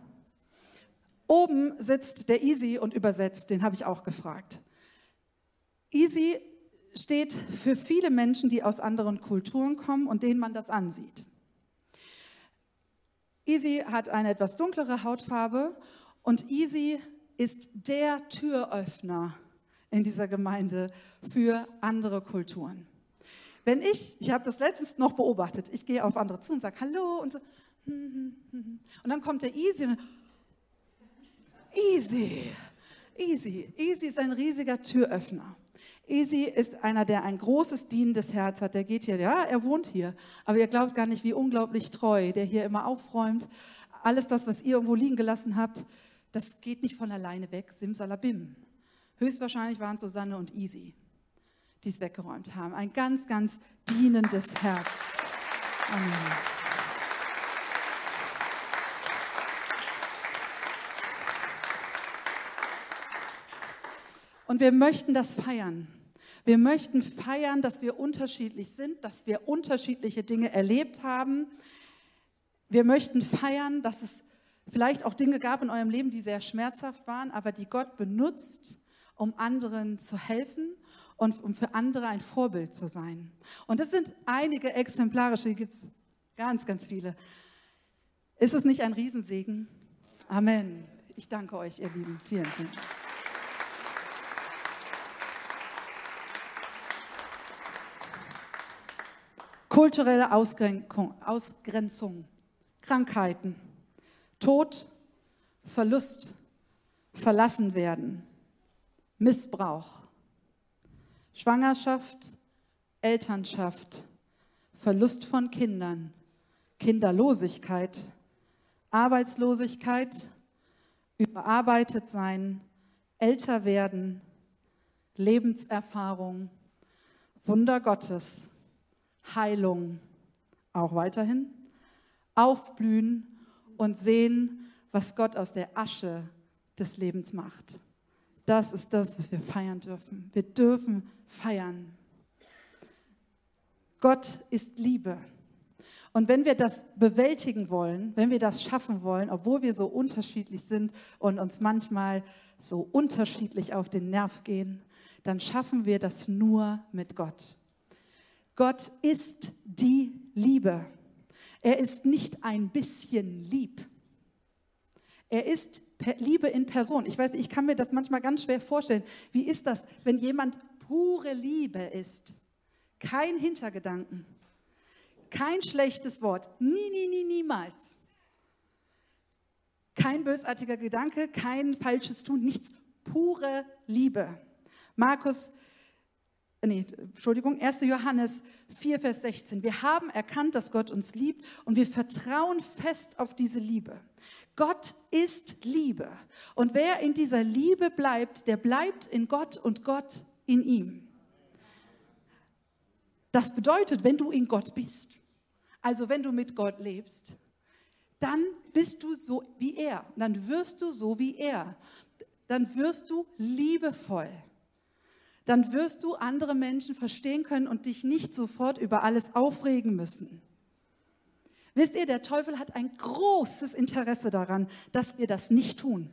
Oben sitzt der Easy und übersetzt, den habe ich auch gefragt. Easy steht für viele Menschen, die aus anderen Kulturen kommen und denen man das ansieht. Easy hat eine etwas dunklere Hautfarbe und Easy ist der Türöffner in dieser Gemeinde für andere Kulturen. Wenn ich, ich habe das letztens noch beobachtet, ich gehe auf andere zu und sage Hallo und so, und dann kommt der Easy und Easy, Easy, Easy ist ein riesiger Türöffner. Easy ist einer, der ein großes dienendes Herz hat. Der geht hier, ja, er wohnt hier. Aber ihr glaubt gar nicht, wie unglaublich treu, der hier immer aufräumt. Alles das, was ihr irgendwo liegen gelassen habt, das geht nicht von alleine weg. Simsalabim. Höchstwahrscheinlich waren Susanne und Easy, die es weggeräumt haben. Ein ganz, ganz dienendes Herz. Amen. Und wir möchten das feiern. Wir möchten feiern, dass wir unterschiedlich sind, dass wir unterschiedliche Dinge erlebt haben. Wir möchten feiern, dass es vielleicht auch Dinge gab in eurem Leben, die sehr schmerzhaft waren, aber die Gott benutzt, um anderen zu helfen und um für andere ein Vorbild zu sein. Und das sind einige exemplarische, hier gibt es ganz, ganz viele. Ist es nicht ein Riesensegen? Amen. Ich danke euch, ihr Lieben. Vielen, vielen Dank. Kulturelle Ausgrenzung, Krankheiten, Tod, Verlust, verlassen werden, Missbrauch, Schwangerschaft, Elternschaft, Verlust von Kindern, Kinderlosigkeit, Arbeitslosigkeit, überarbeitet sein, älter werden, Lebenserfahrung, Wunder Gottes, Heilung auch weiterhin, aufblühen und sehen, was Gott aus der Asche des Lebens macht. Das ist das, was wir feiern dürfen. Wir dürfen feiern. Gott ist Liebe. Und wenn wir das bewältigen wollen, wenn wir das schaffen wollen, obwohl wir so unterschiedlich sind und uns manchmal so unterschiedlich auf den Nerv gehen, dann schaffen wir das nur mit Gott. Gott ist die Liebe. Er ist nicht ein bisschen lieb. Er ist Liebe in Person. Ich weiß, ich kann mir das manchmal ganz schwer vorstellen. Wie ist das, wenn jemand pure Liebe ist? Kein Hintergedanken, kein schlechtes Wort, nie, nie, nie, niemals. Kein bösartiger Gedanke, kein falsches Tun, nichts. Pure Liebe. Markus nee, Entschuldigung, 1. Johannes 4, Vers 16. Wir haben erkannt, dass Gott uns liebt und wir vertrauen fest auf diese Liebe. Gott ist Liebe. Und wer in dieser Liebe bleibt, der bleibt in Gott und Gott in ihm. Das bedeutet, wenn du in Gott bist, also wenn du mit Gott lebst, dann bist du so wie er. Dann wirst du so wie er. Dann wirst du liebevoll dann wirst du andere Menschen verstehen können und dich nicht sofort über alles aufregen müssen. Wisst ihr, der Teufel hat ein großes Interesse daran, dass wir das nicht tun.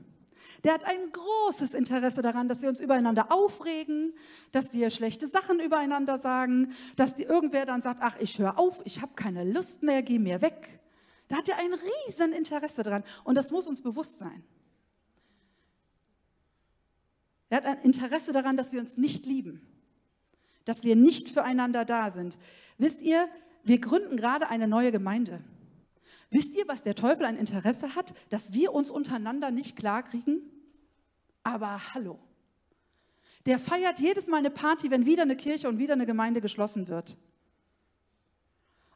Der hat ein großes Interesse daran, dass wir uns übereinander aufregen, dass wir schlechte Sachen übereinander sagen, dass die, irgendwer dann sagt, ach, ich höre auf, ich habe keine Lust mehr, geh mir weg. Da hat er ein riesen Interesse daran und das muss uns bewusst sein. Er hat ein Interesse daran, dass wir uns nicht lieben, dass wir nicht füreinander da sind. Wisst ihr, wir gründen gerade eine neue Gemeinde. Wisst ihr, was der Teufel ein Interesse hat, dass wir uns untereinander nicht klarkriegen? Aber hallo. Der feiert jedes Mal eine Party, wenn wieder eine Kirche und wieder eine Gemeinde geschlossen wird.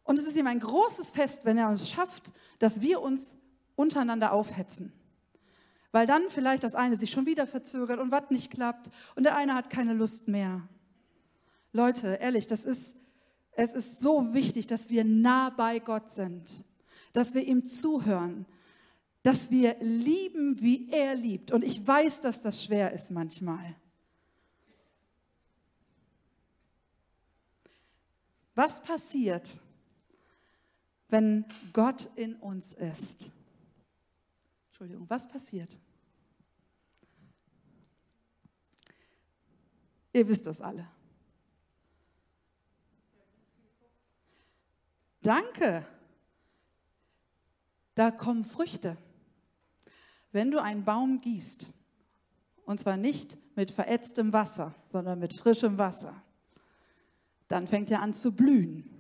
Und es ist ihm ein großes Fest, wenn er uns schafft, dass wir uns untereinander aufhetzen weil dann vielleicht das eine sich schon wieder verzögert und was nicht klappt und der eine hat keine Lust mehr. Leute, ehrlich, das ist Es ist so wichtig, dass wir nah bei Gott sind, dass wir ihm zuhören, dass wir lieben, wie er liebt. Und ich weiß, dass das schwer ist manchmal. Was passiert, wenn Gott in uns ist? Entschuldigung, was passiert? Ihr wisst das alle. Danke. Da kommen Früchte. Wenn du einen Baum gießt, und zwar nicht mit verätztem Wasser, sondern mit frischem Wasser, dann fängt er an zu blühen.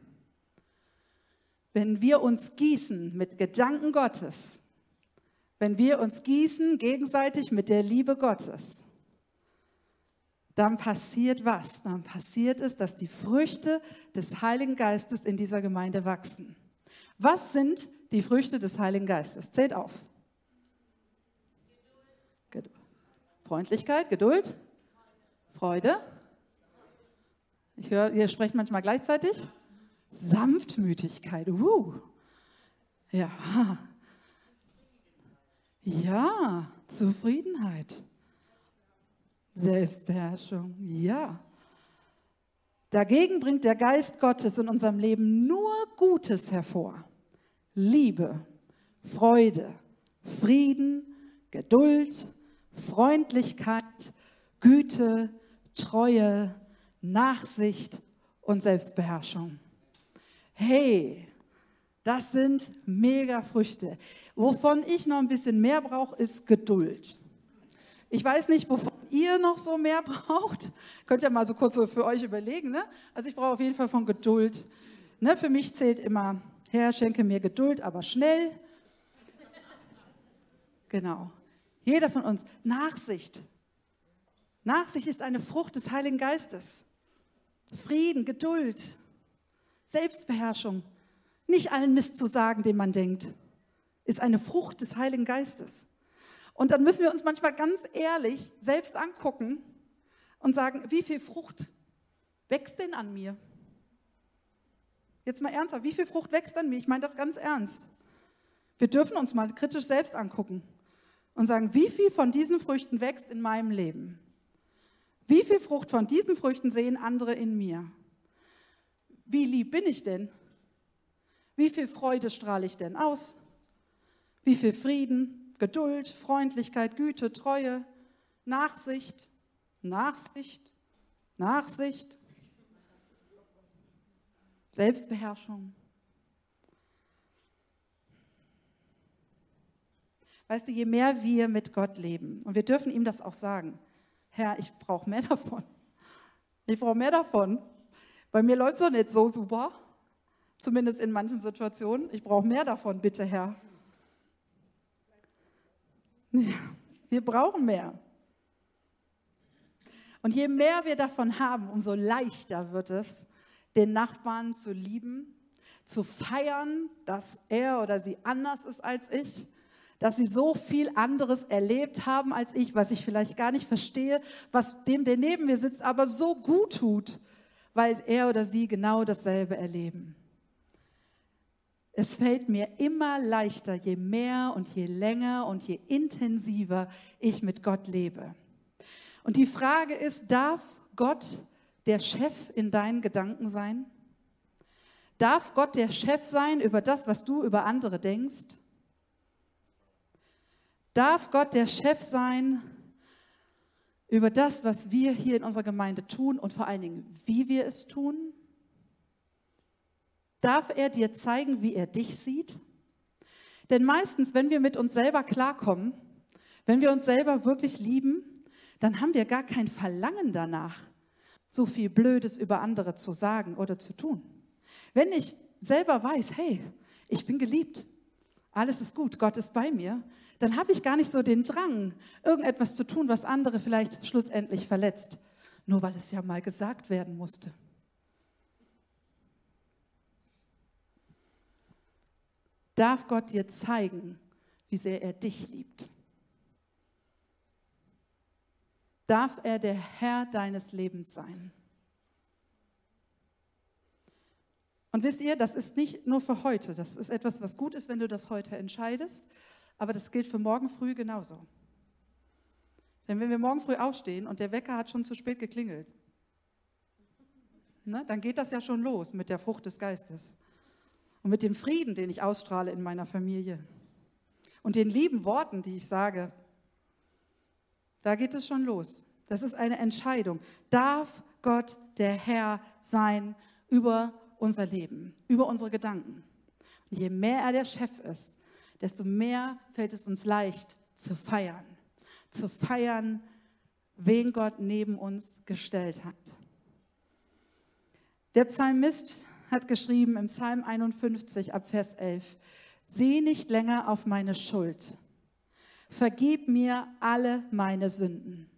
Wenn wir uns gießen mit Gedanken Gottes, wenn wir uns gießen gegenseitig mit der Liebe Gottes, dann passiert was? Dann passiert es, dass die Früchte des Heiligen Geistes in dieser Gemeinde wachsen. Was sind die Früchte des Heiligen Geistes? Zählt auf. Geduld. Freundlichkeit, Geduld, Freude. Ich höre, ihr sprecht manchmal gleichzeitig. Sanftmütigkeit. Uh. Ja. Ja, Zufriedenheit. Selbstbeherrschung. Ja. Dagegen bringt der Geist Gottes in unserem Leben nur Gutes hervor. Liebe, Freude, Frieden, Geduld, Freundlichkeit, Güte, Treue, Nachsicht und Selbstbeherrschung. Hey, das sind mega Früchte. Wovon ich noch ein bisschen mehr brauche, ist Geduld. Ich weiß nicht, wovon ihr noch so mehr braucht. Könnt ihr mal so kurz so für euch überlegen. Ne? Also ich brauche auf jeden Fall von Geduld. Ne? Für mich zählt immer, Herr, schenke mir Geduld, aber schnell. Genau. Jeder von uns. Nachsicht. Nachsicht ist eine Frucht des Heiligen Geistes. Frieden, Geduld, Selbstbeherrschung. Nicht allen Mist zu sagen, den man denkt, ist eine Frucht des Heiligen Geistes. Und dann müssen wir uns manchmal ganz ehrlich selbst angucken und sagen, wie viel Frucht wächst denn an mir? Jetzt mal ernsthaft, wie viel Frucht wächst an mir? Ich meine das ganz ernst. Wir dürfen uns mal kritisch selbst angucken und sagen, wie viel von diesen Früchten wächst in meinem Leben? Wie viel Frucht von diesen Früchten sehen andere in mir? Wie lieb bin ich denn? Wie viel Freude strahle ich denn aus? Wie viel Frieden, Geduld, Freundlichkeit, Güte, Treue, Nachsicht, Nachsicht, Nachsicht, Selbstbeherrschung. Weißt du, je mehr wir mit Gott leben, und wir dürfen ihm das auch sagen, Herr, ich brauche mehr davon. Ich brauche mehr davon. Bei mir läuft es doch nicht so super, zumindest in manchen Situationen. Ich brauche mehr davon, bitte, Herr. Ja, wir brauchen mehr. Und je mehr wir davon haben, umso leichter wird es, den Nachbarn zu lieben, zu feiern, dass er oder sie anders ist als ich, dass sie so viel anderes erlebt haben als ich, was ich vielleicht gar nicht verstehe, was dem, der neben mir sitzt, aber so gut tut, weil er oder sie genau dasselbe erleben. Es fällt mir immer leichter, je mehr und je länger und je intensiver ich mit Gott lebe. Und die Frage ist, darf Gott der Chef in deinen Gedanken sein? Darf Gott der Chef sein über das, was du über andere denkst? Darf Gott der Chef sein über das, was wir hier in unserer Gemeinde tun und vor allen Dingen, wie wir es tun? Darf er dir zeigen, wie er dich sieht? Denn meistens, wenn wir mit uns selber klarkommen, wenn wir uns selber wirklich lieben, dann haben wir gar kein Verlangen danach, so viel Blödes über andere zu sagen oder zu tun. Wenn ich selber weiß, hey, ich bin geliebt, alles ist gut, Gott ist bei mir, dann habe ich gar nicht so den Drang, irgendetwas zu tun, was andere vielleicht schlussendlich verletzt, nur weil es ja mal gesagt werden musste. Darf Gott dir zeigen, wie sehr er dich liebt. Darf er der Herr deines Lebens sein. Und wisst ihr, das ist nicht nur für heute. Das ist etwas, was gut ist, wenn du das heute entscheidest. Aber das gilt für morgen früh genauso. Denn wenn wir morgen früh aufstehen und der Wecker hat schon zu spät geklingelt, ne, dann geht das ja schon los mit der Frucht des Geistes und mit dem Frieden, den ich ausstrahle in meiner Familie und den lieben Worten, die ich sage. Da geht es schon los. Das ist eine Entscheidung. Darf Gott der Herr sein über unser Leben, über unsere Gedanken? Und je mehr er der Chef ist, desto mehr fällt es uns leicht zu feiern. Zu feiern, wen Gott neben uns gestellt hat. Der Psalmist hat geschrieben im Psalm 51 ab Vers 11, Sieh nicht länger auf meine Schuld. Vergib mir alle meine Sünden.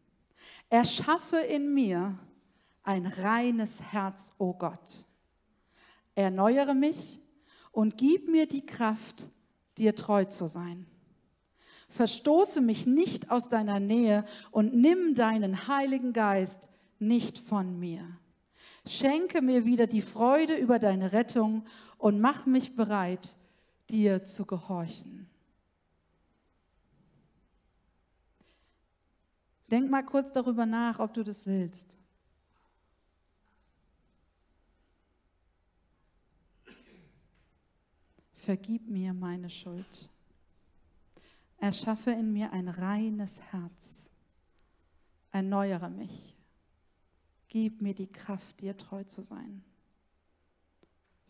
Erschaffe in mir ein reines Herz, o oh Gott. Erneuere mich und gib mir die Kraft, dir treu zu sein. Verstoße mich nicht aus deiner Nähe und nimm deinen Heiligen Geist nicht von mir. Schenke mir wieder die Freude über deine Rettung und mach mich bereit, dir zu gehorchen. Denk mal kurz darüber nach, ob du das willst. Vergib mir meine Schuld. Erschaffe in mir ein reines Herz. Erneuere mich. Gib mir die Kraft, dir treu zu sein.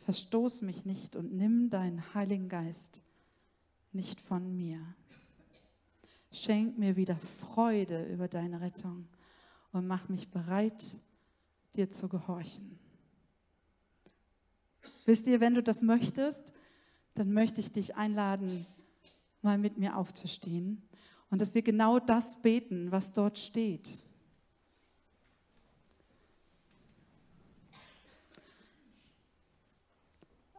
Verstoß mich nicht und nimm deinen Heiligen Geist nicht von mir. Schenk mir wieder Freude über deine Rettung und mach mich bereit, dir zu gehorchen. Wisst ihr, wenn du das möchtest, dann möchte ich dich einladen, mal mit mir aufzustehen und dass wir genau das beten, was dort steht.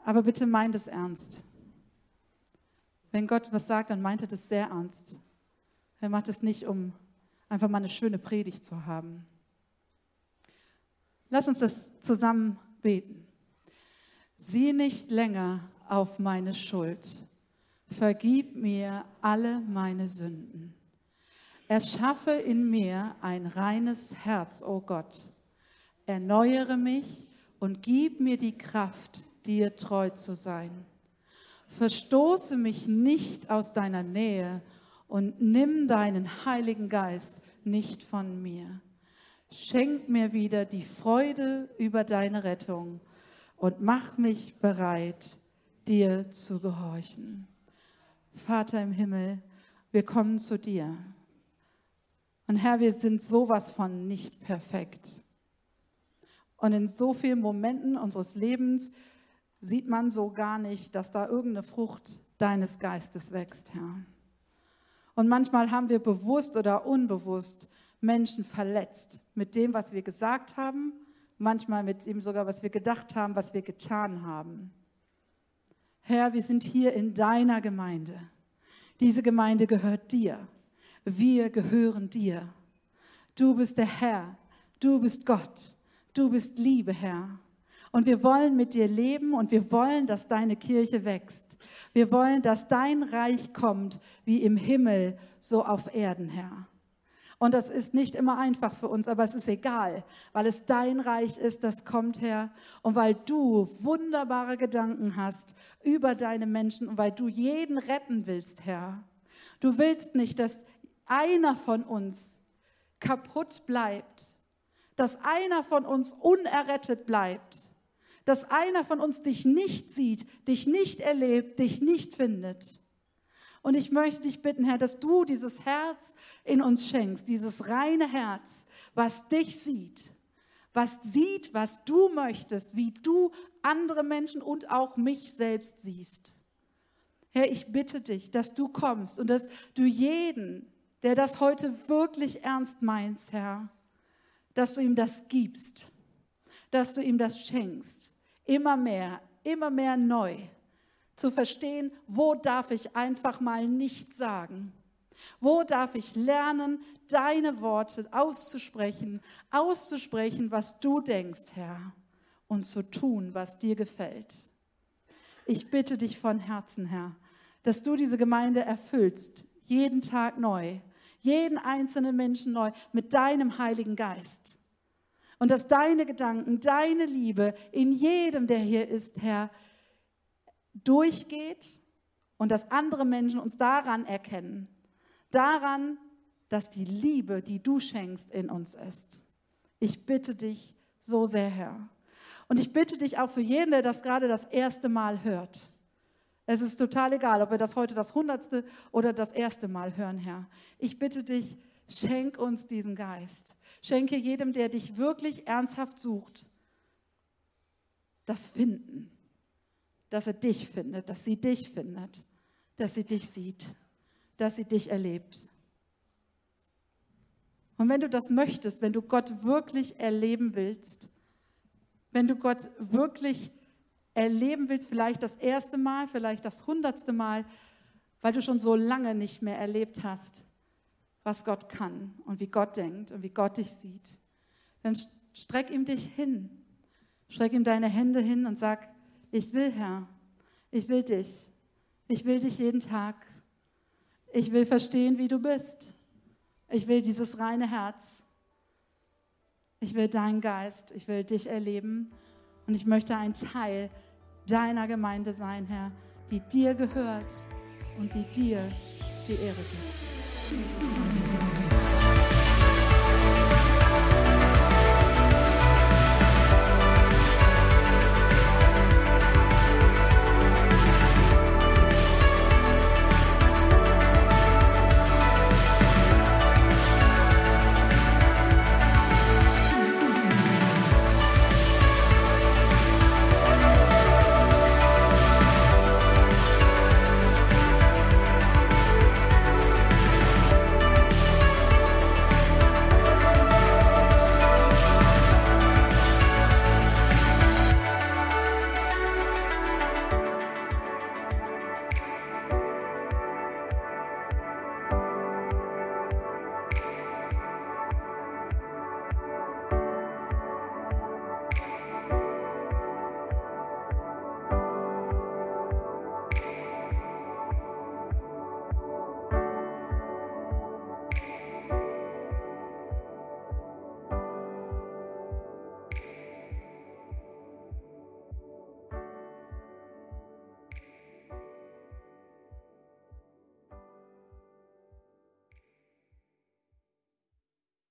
Aber bitte meint es ernst. Wenn Gott was sagt, dann meint er das sehr ernst. Er macht es nicht, um einfach mal eine schöne Predigt zu haben. Lass uns das zusammen beten. Sieh nicht länger auf meine Schuld. Vergib mir alle meine Sünden. Erschaffe in mir ein reines Herz, o oh Gott. Erneuere mich und gib mir die Kraft, dir treu zu sein. Verstoße mich nicht aus deiner Nähe und nimm deinen Heiligen Geist nicht von mir. Schenk mir wieder die Freude über deine Rettung und mach mich bereit, dir zu gehorchen. Vater im Himmel, wir kommen zu dir. Und Herr, wir sind sowas von nicht perfekt. Und in so vielen Momenten unseres Lebens sieht man so gar nicht, dass da irgendeine Frucht deines Geistes wächst, Herr. Und manchmal haben wir bewusst oder unbewusst Menschen verletzt mit dem, was wir gesagt haben, manchmal mit dem sogar, was wir gedacht haben, was wir getan haben. Herr, wir sind hier in deiner Gemeinde. Diese Gemeinde gehört dir. Wir gehören dir. Du bist der Herr. Du bist Gott. Du bist Liebe, Herr. Und wir wollen mit dir leben und wir wollen, dass deine Kirche wächst. Wir wollen, dass dein Reich kommt, wie im Himmel, so auf Erden, Herr. Und das ist nicht immer einfach für uns, aber es ist egal, weil es dein Reich ist, das kommt her. Und weil du wunderbare Gedanken hast über deine Menschen und weil du jeden retten willst, Herr. Du willst nicht, dass einer von uns kaputt bleibt, dass einer von uns unerrettet bleibt, dass einer von uns dich nicht sieht, dich nicht erlebt, dich nicht findet. Und ich möchte dich bitten, Herr, dass du dieses Herz in uns schenkst, dieses reine Herz, was dich sieht, was sieht, was du möchtest, wie du andere Menschen und auch mich selbst siehst. Herr, ich bitte dich, dass du kommst und dass du jeden, der das heute wirklich ernst meinst, Herr, dass du ihm das gibst, dass du ihm das schenkst, immer mehr, immer mehr neu zu verstehen, wo darf ich einfach mal nicht sagen? Wo darf ich lernen, deine Worte auszusprechen, auszusprechen, was du denkst, Herr? und zu tun, was dir gefällt. Ich bitte dich von Herzen, Herr, dass du diese Gemeinde erfüllst, jeden Tag neu, jeden einzelnen Menschen neu mit deinem Heiligen Geist. Und dass deine Gedanken, deine Liebe in jedem, der hier ist, Herr, durchgeht und dass andere Menschen uns daran erkennen, daran, dass die Liebe, die du schenkst, in uns ist. Ich bitte dich so sehr, Herr. Und ich bitte dich auch für jeden, der das gerade das erste Mal hört. Es ist total egal, ob wir das heute das hundertste oder das erste Mal hören, Herr. Ich bitte dich, schenk uns diesen Geist. Schenke jedem, der dich wirklich ernsthaft sucht, das Finden. Dass er dich findet, dass sie dich findet, dass sie dich sieht, dass sie dich erlebt. Und wenn du das möchtest, wenn du Gott wirklich erleben willst, wenn du Gott wirklich erleben willst, vielleicht das erste Mal, vielleicht das hundertste Mal, weil du schon so lange nicht mehr erlebt hast, was Gott kann und wie Gott denkt und wie Gott dich sieht, dann streck ihm dich hin. Streck ihm deine Hände hin und sag, ich will, Herr, ich will dich. Ich will dich jeden Tag. Ich will verstehen, wie du bist. Ich will dieses reine Herz. Ich will deinen Geist. Ich will dich erleben. Und ich möchte ein Teil deiner Gemeinde sein, Herr, die dir gehört und die dir die Ehre gibt.